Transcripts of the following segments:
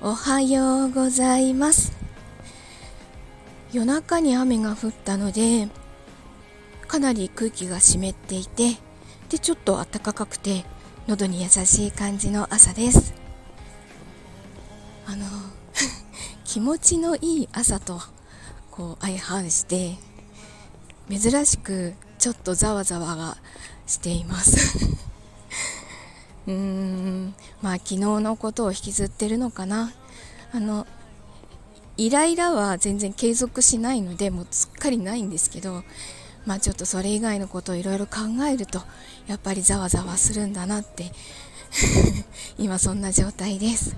おはようございます。夜中に雨が降ったのでかなり空気が湿っていてでちょっと暖かくて喉に優しい感じの朝です。あの 気持ちのいい朝とこう相反して珍しくちょっとざわざわがしています。うーん。まあ昨日のことを引きずってるのかなあのイライラは全然継続しないのでもうすっかりないん。ですけどまあちょっとそれ以外のことをいろいろ考えるとやっぱりざわざわするん。だなって今そん。な状態です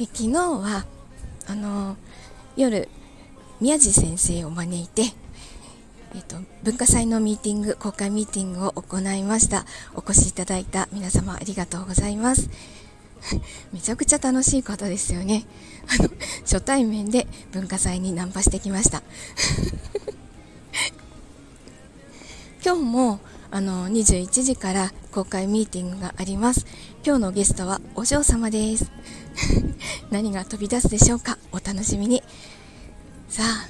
え昨日はあの夜宮地先生を招いてえっと、文化祭のミーティング、公開ミーティングを行いました。お越しいただいた皆様ありがとうございます。めちゃくちゃ楽しい方ですよね。あの、初対面で文化祭にナンパしてきました。今日もあの21時から公開ミーティングがあります。今日のゲストはお嬢様です。何が飛び出すでしょうか？お楽しみに。さあ、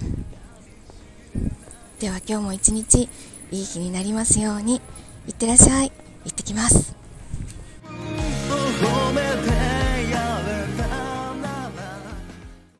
では今日も一日いい日になりますように。いってらっしゃい。行ってきます。